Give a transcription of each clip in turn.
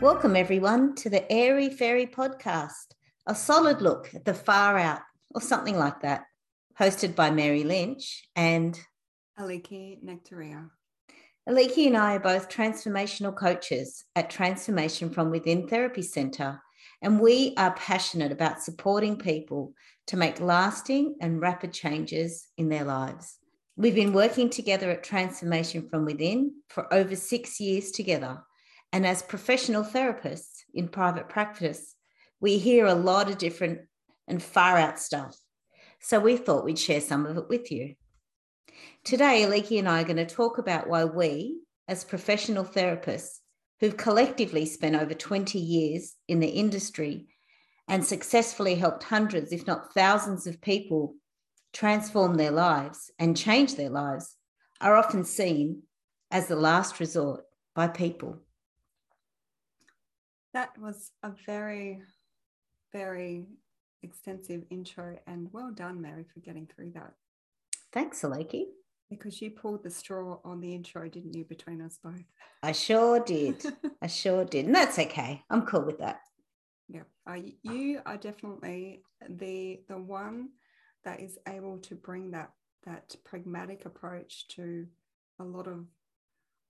Welcome, everyone, to the Airy Fairy podcast, a solid look at the far out, or something like that, hosted by Mary Lynch and Aliki Nectaria. Aliki and I are both transformational coaches at Transformation from Within Therapy Centre, and we are passionate about supporting people to make lasting and rapid changes in their lives. We've been working together at Transformation from Within for over six years together. And as professional therapists in private practice, we hear a lot of different and far out stuff. So we thought we'd share some of it with you. Today, Aliki and I are going to talk about why we, as professional therapists who've collectively spent over 20 years in the industry and successfully helped hundreds, if not thousands, of people transform their lives and change their lives, are often seen as the last resort by people. That was a very, very extensive intro, and well done, Mary, for getting through that. Thanks, Aliki. Because you pulled the straw on the intro, didn't you, between us both? I sure did. I sure did. And that's okay. I'm cool with that. Yeah. Uh, you are definitely the the one that is able to bring that that pragmatic approach to a lot of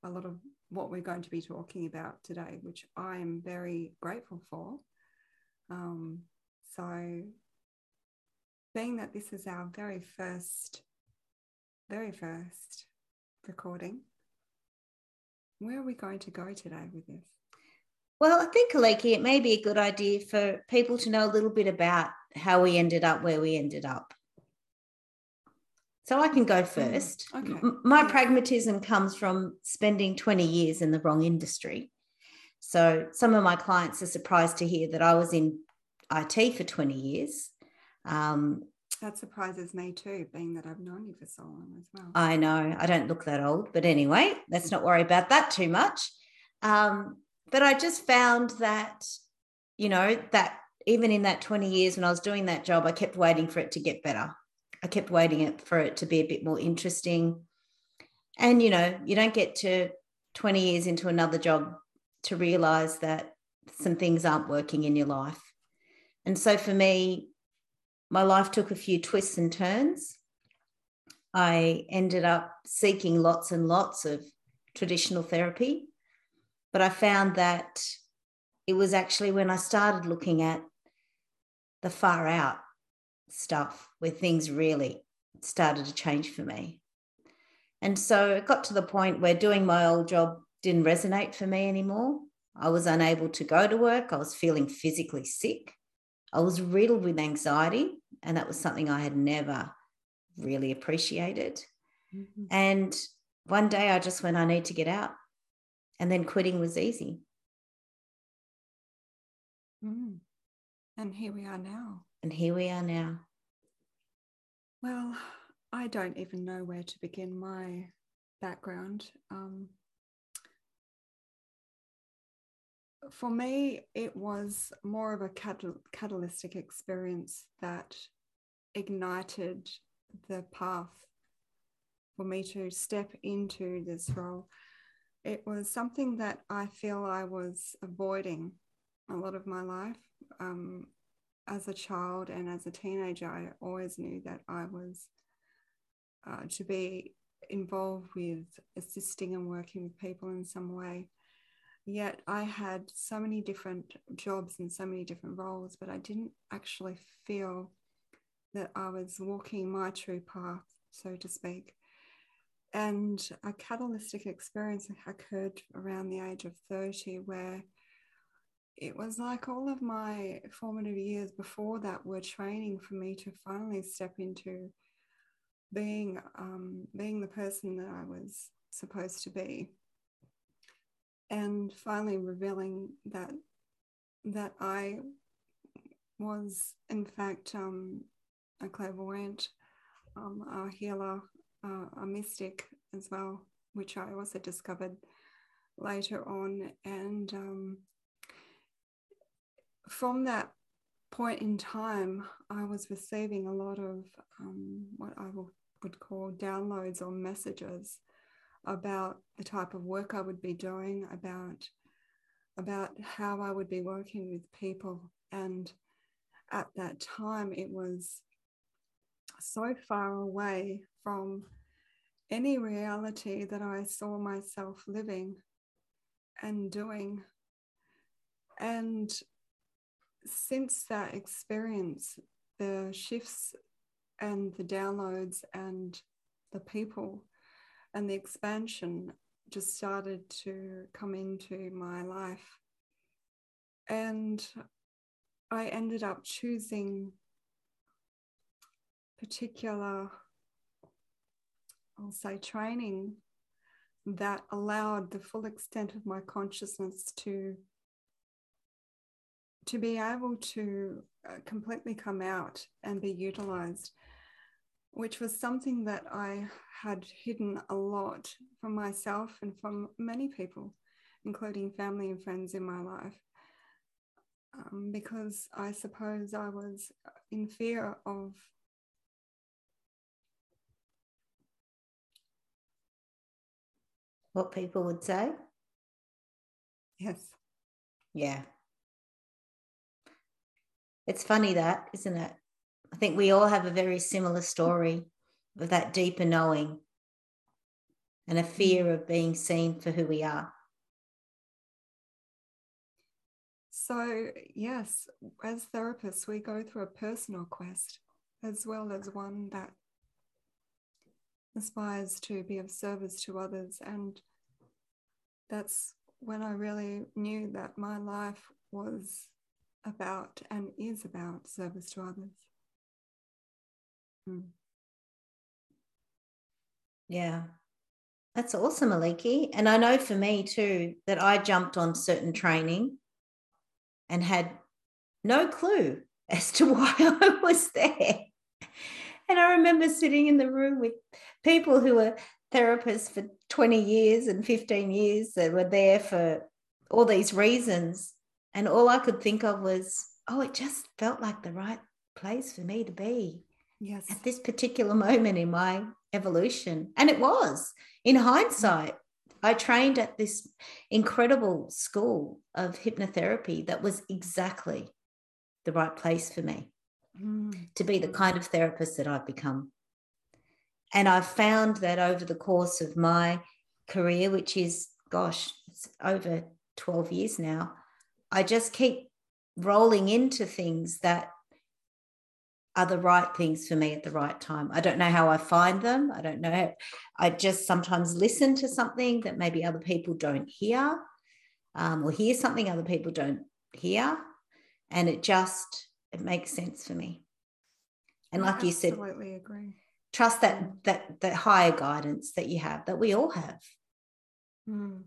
a lot of what we're going to be talking about today, which I am very grateful for. Um, so, being that this is our very first very first recording. Where are we going to go today with this? Well, I think, Aliki, it may be a good idea for people to know a little bit about how we ended up where we ended up. So I can go mm, first. Okay. My pragmatism comes from spending 20 years in the wrong industry. So some of my clients are surprised to hear that I was in IT for 20 years. Um, that surprises me too, being that I've known you for so long as well. I know. I don't look that old, but anyway, let's not worry about that too much. Um, but I just found that, you know, that even in that 20 years when I was doing that job, I kept waiting for it to get better. I kept waiting it for it to be a bit more interesting. And, you know, you don't get to 20 years into another job to realize that some things aren't working in your life. And so for me, my life took a few twists and turns. I ended up seeking lots and lots of traditional therapy, but I found that it was actually when I started looking at the far out stuff where things really started to change for me. And so it got to the point where doing my old job didn't resonate for me anymore. I was unable to go to work. I was feeling physically sick. I was riddled with anxiety, and that was something I had never really appreciated. Mm-hmm. And one day I just went, I need to get out. And then quitting was easy. Mm. And here we are now. And here we are now. Well, I don't even know where to begin my background. Um, for me, it was more of a catal- catalytic experience that ignited the path for me to step into this role. It was something that I feel I was avoiding a lot of my life. Um, as a child and as a teenager, I always knew that I was uh, to be involved with assisting and working with people in some way. Yet I had so many different jobs and so many different roles, but I didn't actually feel that I was walking my true path, so to speak. And a catalytic experience occurred around the age of 30 where it was like all of my formative years before that were training for me to finally step into being um, being the person that I was supposed to be, and finally revealing that that I was in fact um, a clairvoyant, um, a healer, uh, a mystic as well, which I also discovered later on, and um, from that point in time, I was receiving a lot of um, what I would call downloads or messages about the type of work I would be doing, about about how I would be working with people. And at that time, it was so far away from any reality that I saw myself living and doing. And since that experience, the shifts and the downloads and the people and the expansion just started to come into my life. And I ended up choosing particular, I'll say, training that allowed the full extent of my consciousness to to be able to uh, completely come out and be utilized which was something that I had hidden a lot from myself and from many people, including family and friends in my life, um, because I suppose I was in fear of. What people would say? Yes. Yeah. It's funny that, isn't it? I think we all have a very similar story of that deeper knowing and a fear of being seen for who we are. So, yes, as therapists, we go through a personal quest as well as one that aspires to be of service to others. And that's when I really knew that my life was about and is about service to others. Mm. Yeah. That's awesome, Aliki. And I know for me too that I jumped on certain training and had no clue as to why I was there. And I remember sitting in the room with people who were therapists for 20 years and 15 years that were there for all these reasons. And all I could think of was, oh, it just felt like the right place for me to be yes. at this particular moment in my evolution. And it was. In hindsight i trained at this incredible school of hypnotherapy that was exactly the right place for me mm. to be the kind of therapist that i've become. And i've found that over the course of my career which is gosh it's over 12 years now i just keep rolling into things that are the right things for me at the right time. I don't know how I find them. I don't know. How, I just sometimes listen to something that maybe other people don't hear, um, or hear something other people don't hear, and it just it makes sense for me. And like you said, absolutely agree. Trust that that that higher guidance that you have, that we all have. Mm.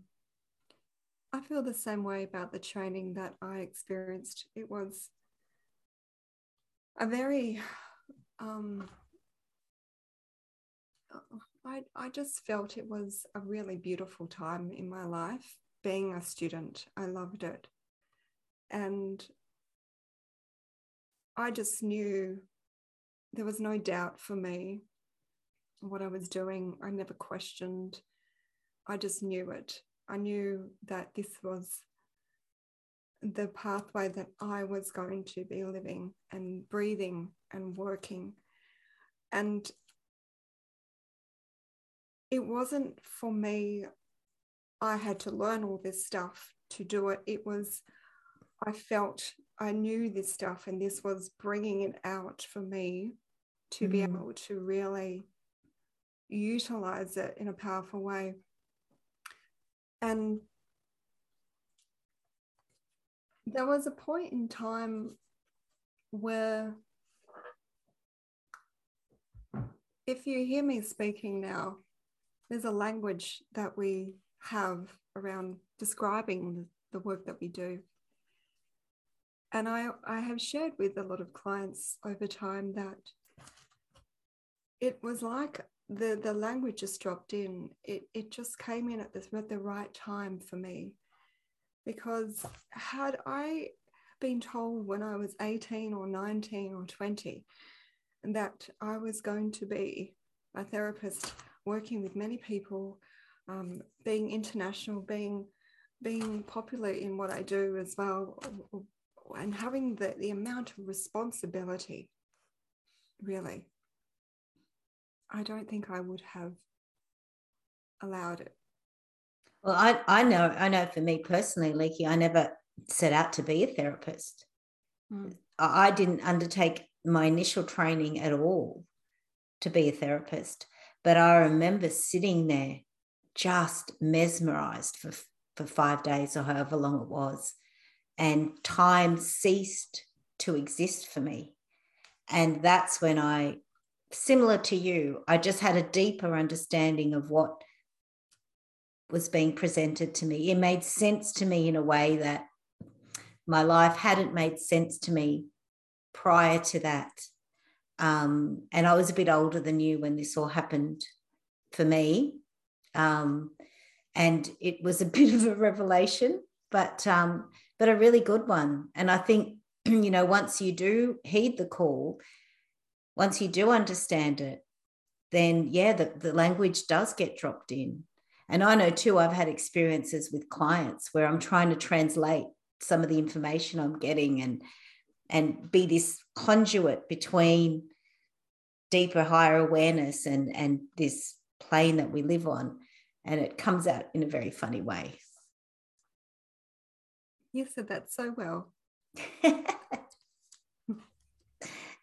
I feel the same way about the training that I experienced. It was a very um, I, I just felt it was a really beautiful time in my life being a student. I loved it. And I just knew there was no doubt for me what I was doing. I never questioned. I just knew it. I knew that this was the pathway that I was going to be living and breathing and working. And it wasn't for me, I had to learn all this stuff to do it. It was, I felt I knew this stuff and this was bringing it out for me to mm. be able to really utilize it in a powerful way. And there was a point in time where if you hear me speaking now, there's a language that we have around describing the work that we do. And I, I have shared with a lot of clients over time that it was like the, the language just dropped in. It, it just came in at, this, at the right time for me because had I been told when I was 18 or 19 or 20 that I was going to be a therapist working with many people, um, being international, being being popular in what I do as well, and having the, the amount of responsibility, really, I don't think I would have allowed it. Well, I, I know, I know for me personally, Leaky, I never set out to be a therapist. Mm. I, I didn't undertake my initial training at all to be a therapist. But I remember sitting there just mesmerized for, for five days or however long it was. And time ceased to exist for me. And that's when I, similar to you, I just had a deeper understanding of what was being presented to me. It made sense to me in a way that my life hadn't made sense to me prior to that. Um, and I was a bit older than you when this all happened for me. Um, and it was a bit of a revelation, but um, but a really good one. And I think you know once you do heed the call, once you do understand it, then yeah, the, the language does get dropped in. And I know too, I've had experiences with clients where I'm trying to translate some of the information I'm getting and and be this conduit between deeper higher awareness and and this plane that we live on. And it comes out in a very funny way. You said that so well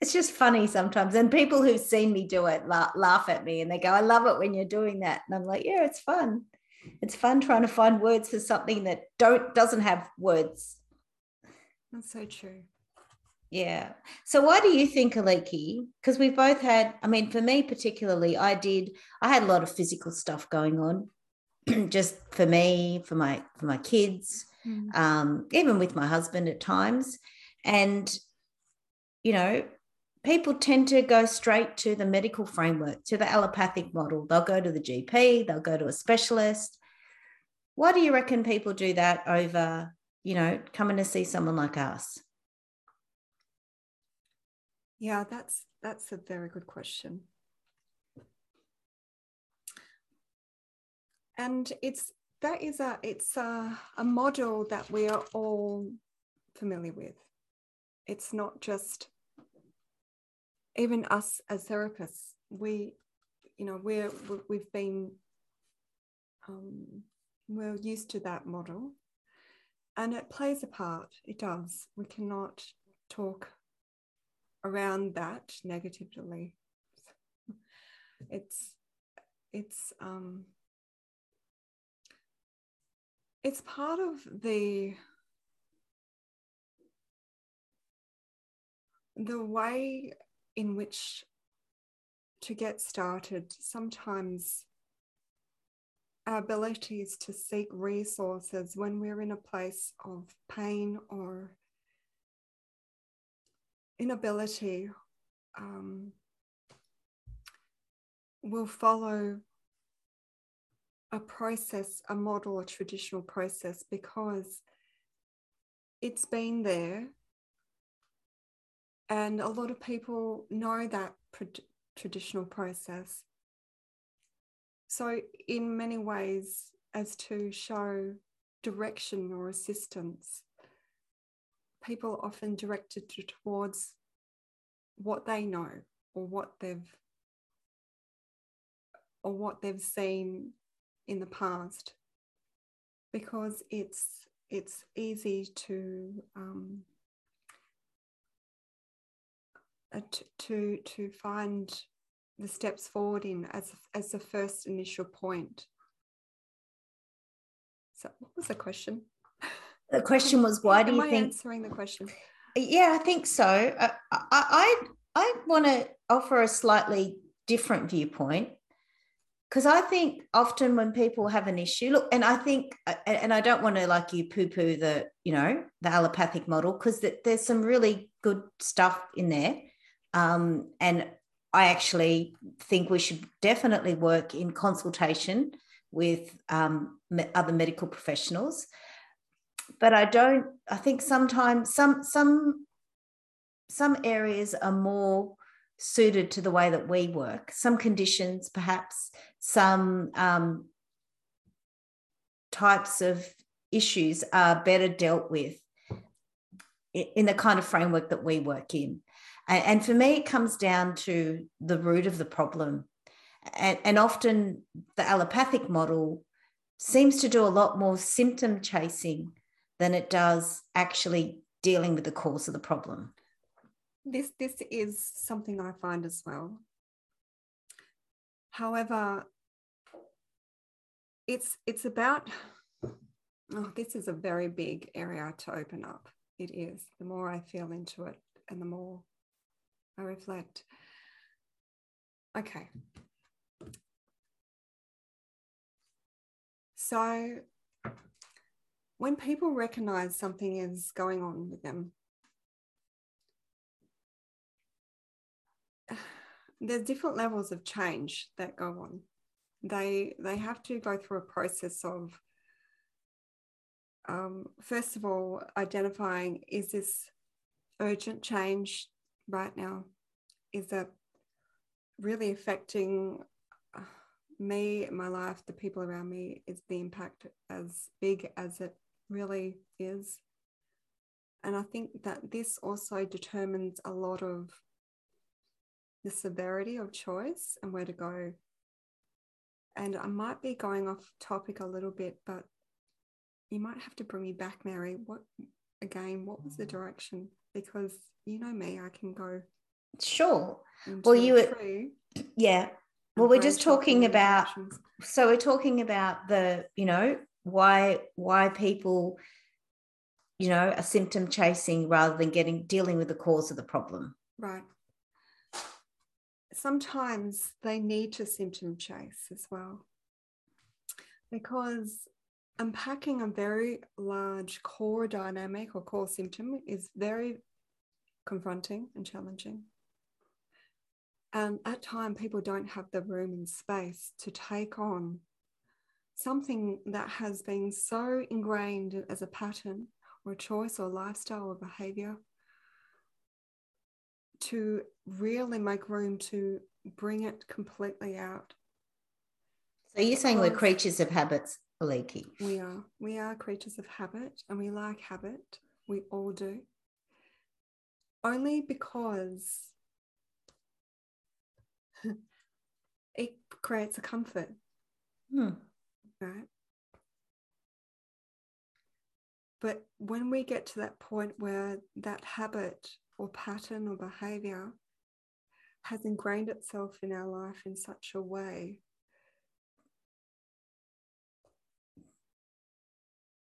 it's just funny sometimes and people who've seen me do it laugh, laugh at me and they go i love it when you're doing that and i'm like yeah it's fun it's fun trying to find words for something that don't doesn't have words that's so true yeah. So why do you think, Aliki? Because we've both had, I mean, for me particularly, I did, I had a lot of physical stuff going on, just for me, for my for my kids, mm. um, even with my husband at times. And, you know, people tend to go straight to the medical framework, to the allopathic model. They'll go to the GP, they'll go to a specialist. Why do you reckon people do that over, you know, coming to see someone like us? Yeah, that's that's a very good question. And it's that is a it's a, a model that we are all familiar with. It's not just even us as therapists. We, you know, we're we've been um, we're used to that model, and it plays a part. It does. We cannot talk around that negatively. It's it's um it's part of the the way in which to get started sometimes our abilities to seek resources when we're in a place of pain or inability um, will follow a process, a model, a traditional process, because it's been there. And a lot of people know that traditional process. So, in many ways, as to show direction or assistance, people often directed towards what they know or what they've or what they've seen in the past because it's it's easy to um, uh, to to find the steps forward in as as the first initial point. So, what was the question? The question was, why do Am you I think? Answering the question. Yeah, I think so. I I I want to offer a slightly different viewpoint because I think often when people have an issue, look, and I think, and I don't want to like you poo poo the, you know, the allopathic model because there's some really good stuff in there. Um, and I actually think we should definitely work in consultation with um, other medical professionals but I don't. I think sometimes some some some areas are more suited to the way that we work. Some conditions, perhaps, some um, types of issues are better dealt with in the kind of framework that we work in. And for me, it comes down to the root of the problem. And, often the allopathic model seems to do a lot more symptom chasing than it does actually dealing with the cause of the problem. This, this is something I find as well. However, it's it's about oh, this is a very big area to open up. It is. The more I feel into it and the more I reflect. Okay. So when people recognize something is going on with them, there's different levels of change that go on. They they have to go through a process of um, first of all identifying is this urgent change right now? Is that really affecting uh, me, my life, the people around me? Is the impact as big as it really is? And I think that this also determines a lot of the severity of choice and where to go. And I might be going off topic a little bit, but you might have to bring me back, Mary. What again? What was the direction? Because you know me, I can go. Sure. Well, you were, yeah. Well, we're just talking about. So we're talking about the, you know, why why people, you know, are symptom chasing rather than getting dealing with the cause of the problem. Right. Sometimes they need to symptom chase as well, because unpacking a very large core dynamic or core symptom is very confronting and challenging. And at time, people don't have the room and space to take on something that has been so ingrained as a pattern or a choice or lifestyle or behavior to really make room to bring it completely out. So you're saying we're creatures of habits? Leaky. We are. We are creatures of habit and we like habit. We all do. Only because it creates a comfort. Hmm. Right. But when we get to that point where that habit or pattern or behavior has ingrained itself in our life in such a way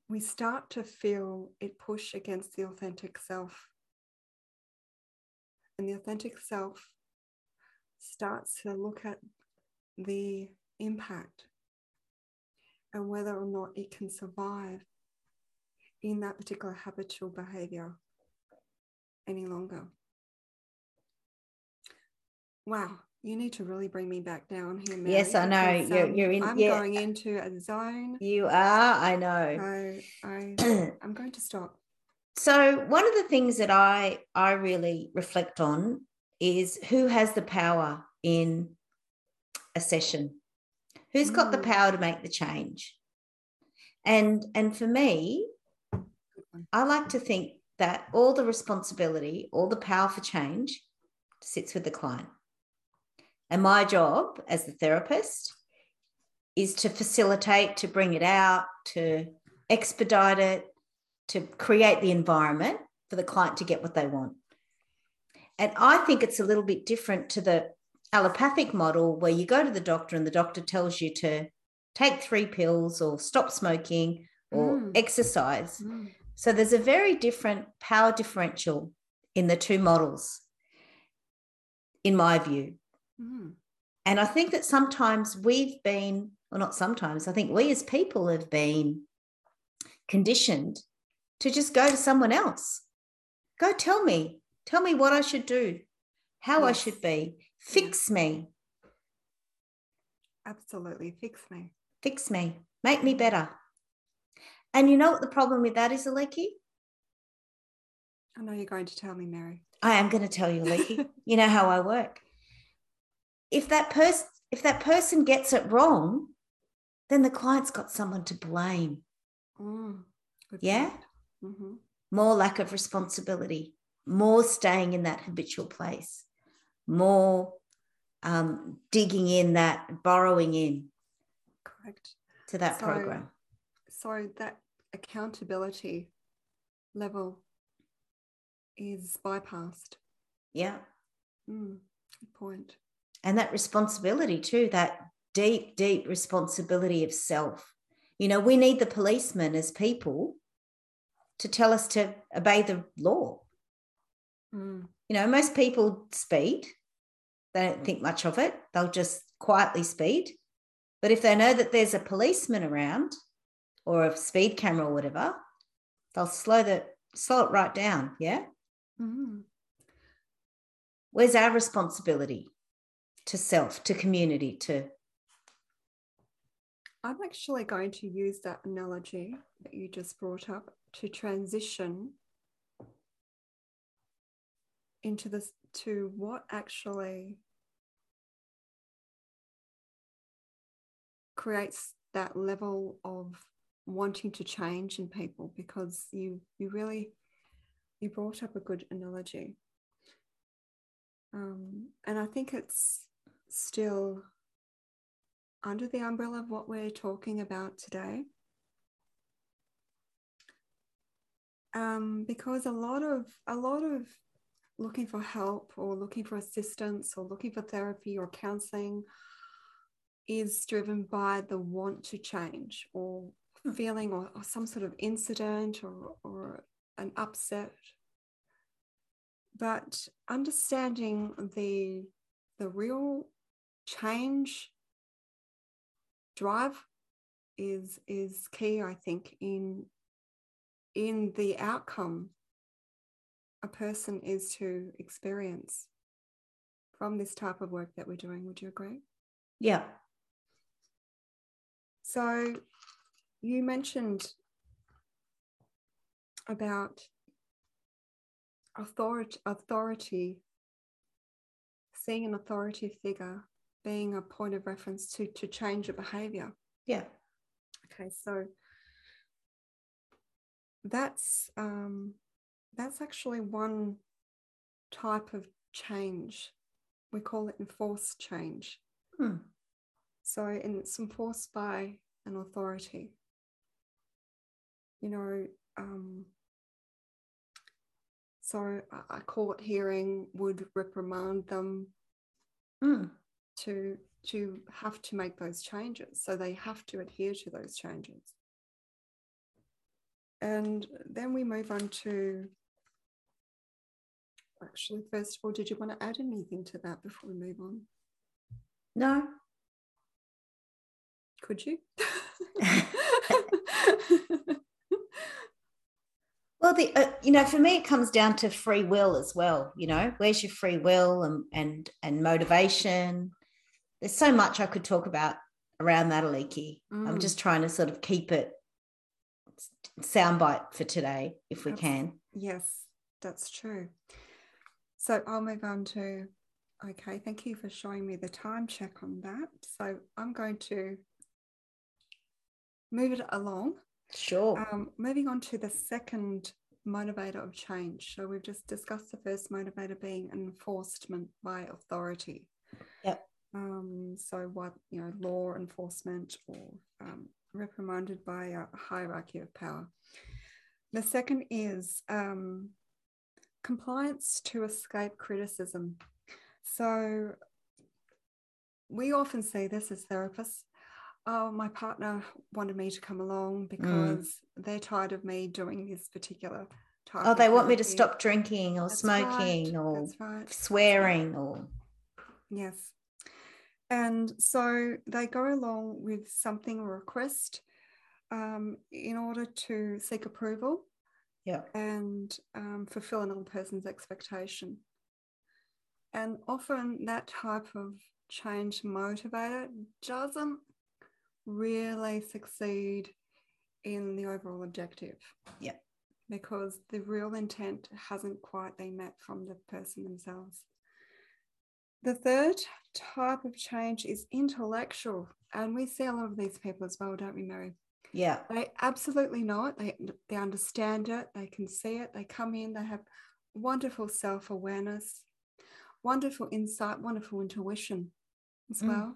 we start to feel it push against the authentic self. And the authentic self starts to look at the impact and whether or not it can survive in that particular habitual behavior any longer. Wow, you need to really bring me back down here. Mary, yes, I know. You're, you're in. I'm yeah. going into a zone. You are. I know. I, I, I'm going to stop. So one of the things that I I really reflect on is who has the power in a session. Who's got the mm. power to make the change? And and for me, I like to think that all the responsibility, all the power for change sits with the client. And my job as the therapist is to facilitate, to bring it out, to expedite it, to create the environment for the client to get what they want. And I think it's a little bit different to the allopathic model where you go to the doctor and the doctor tells you to take three pills or stop smoking or mm. exercise. Mm. So there's a very different power differential in the two models, in my view. Mm. And I think that sometimes we've been, or not sometimes, I think we as people have been conditioned to just go to someone else. Go tell me, tell me what I should do, how yes. I should be, fix me. Absolutely, fix me. Fix me, make me better. And you know what the problem with that is, Aliki? I know you're going to tell me, Mary. I am going to tell you, Aliki. you know how I work if that person if that person gets it wrong then the client's got someone to blame Mm, Yeah. point. Mhm. more lack of responsibility, more staying in that habitual place, more um, digging in that, borrowing in Correct. to that So- program. So that accountability level is bypassed. Yeah. Mm, good point. And that responsibility too, that deep, deep responsibility of self. You know, we need the policemen as people to tell us to obey the law. Mm, You know, most people speed, they don't think much of it, they'll just quietly speed. But if they know that there's a policeman around or a speed camera or whatever, they'll slow the slow it right down. Yeah. mm. Where's our responsibility to self, to community, to I'm actually going to use that analogy that you just brought up to transition into this to what actually creates that level of wanting to change in people because you you really you brought up a good analogy um, and i think it's still under the umbrella of what we're talking about today. Um, because a lot of a lot of looking for help or looking for assistance or looking for therapy or counseling is driven by the want to change or feeling or, or some sort of incident or, or an upset. But understanding the the real change drive is is key i think in in the outcome a person is to experience from this type of work that we're doing would you agree yeah. so you mentioned about authority authority seeing an authority figure being a point of reference to to change a behavior Yeah. okay so that's um that's actually one type of change. We call it enforced change. Hmm. so and it's enforced by an authority. You know um so a- court hearing would reprimand them Hmm. to to have to make those changes. So they have to adhere to those changes and then we move on to actually first of all did you want to add anything to that before we move on No. could you Well, the uh, you know, for me, it comes down to free will as well. You know, where's your free will and and and motivation? There's so much I could talk about around that, Aliki. I'm Mm. just trying to sort of keep it soundbite for today, if we Abs- can. yes that's true so i'll move on to okay thank you for showing me the time check on that so i'm going to move it along Sure. Um, moving on to the second motivator of change. So we've just discussed the first motivator being enforcement by authority. Yep. Um, so what you know, law enforcement or um, reprimanded by a hierarchy of power. The second is um, compliance to escape criticism. So we often see this as therapists oh, my partner wanted me to come along because they're tired of me doing this particular type. oh, they want me to stop drinking or That's smoking right, or right. swearing or Yes. And so they go along with something or a request um, in order to seek approval yeah. and um, fulfill another person's expectation. And often that type of change motivator doesn't really succeed in the overall objective. Yeah. Because the real intent hasn't quite been met from the person themselves. The third type of change is intellectual. And we see a lot of these people as well, don't we, Mary? Yeah. They absolutely know it. They, they understand it. They can see it. They come in. They have wonderful self awareness, wonderful insight, wonderful intuition as Mm. well.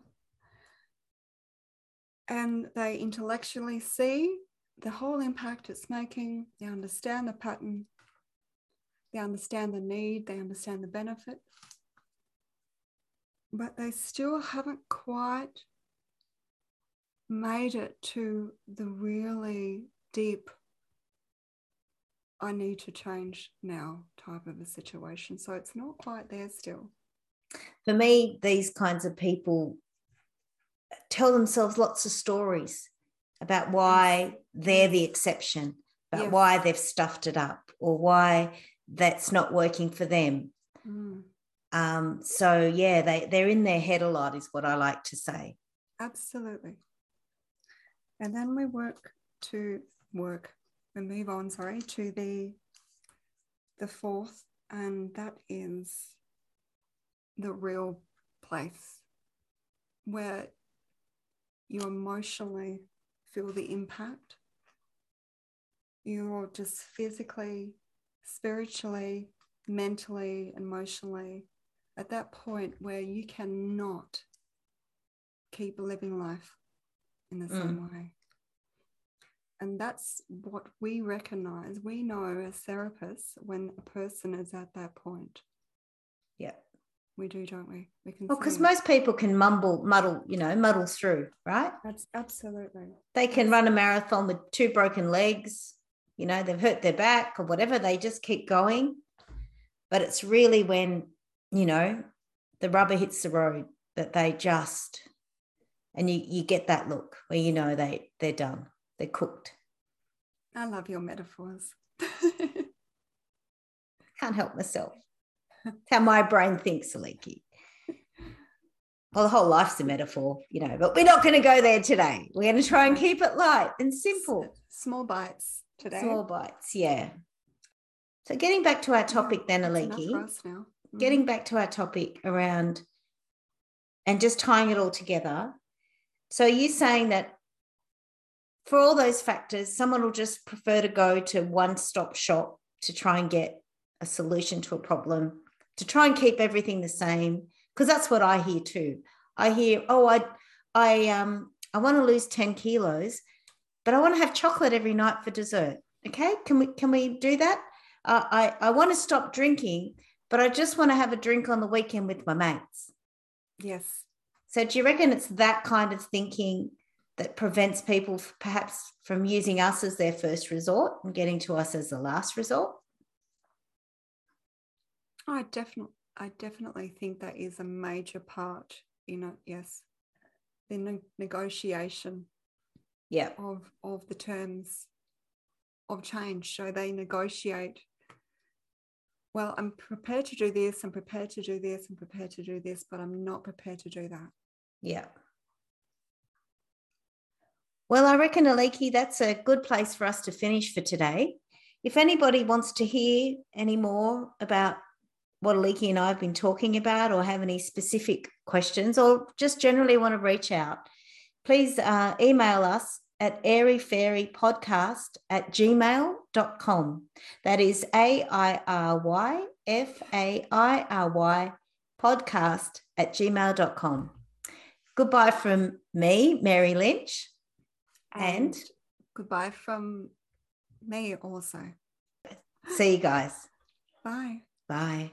And they intellectually see the whole impact it's making. They understand the pattern. They understand the need. They understand the benefit. But they still haven't quite made it to the really deep, I need to change now type of a situation. So it's not quite there still. For me, these kinds of people tell themselves lots of stories about why they're the exception, about Yes. why they've stuffed it up or why that's not working for them. Mm, Um, so yeah, they, they're in their head a lot, is what I like to say. absolutely. And then we work to work, we move on, sorry, to the the fourth, and that is the real place where you emotionally feel the impact. You're just physically, spiritually, mentally, emotionally at that point where you cannot keep living life in the same mm. way. And that's what we recognize. We know as therapists when a person is at that point. Yeah. We do, don't we? We can Well, because most people can mumble, muddle, you know, muddle through, right? That's absolutely. They can run a marathon with two broken legs, you know, they've hurt their back or whatever. They just keep going. But it's really when, you know, the rubber hits the road that they just, and you, you get that look where you know they, they're done, they're cooked. I love your metaphors. Can't help myself. It's how my brain thinks, Aliki. Well, the whole life's a metaphor, you know, but we're not going to go there today. We're going to try and keep it light and simple. Small bites today. Small bites, yeah. So getting back to our topic then, Aliki, for us now. Getting back to our topic around and just tying it all together. So you're saying that for all those factors, someone will just prefer to go to one stop shop to try and get a solution to a problem, to try and keep everything the same. Because that's what I hear too. I hear, oh, I I um I want to lose 10 kilos, but I want to have chocolate every night for dessert. Okay. Can we can we do that? Uh, I, I want to stop drinking, but I just want to have a drink on the weekend with my mates. Yes. So do you reckon it's that kind of thinking that prevents people perhaps from using us as their first resort and getting to us as the last resort? I definitely, I definitely think that is a major part in it. Yes, the ne- negotiation Yeah. of of the terms of change. So they negotiate. Well, I'm prepared to do this. I'm prepared to do this. I'm prepared to do this, but I'm not prepared to do that. Yeah. Well, I reckon, Aliki, that's a good place for us to finish for today. If anybody wants to hear any more about what Aliki and I have been talking about, or have any specific questions, or just generally want to reach out, please uh, email us at airyfairypodcast at gmail.com. That is A I R Y F A I R Y podcast at gmail.com. Goodbye from me, Mary Lynch. And goodbye from me also. see you guys. Bye. Bye.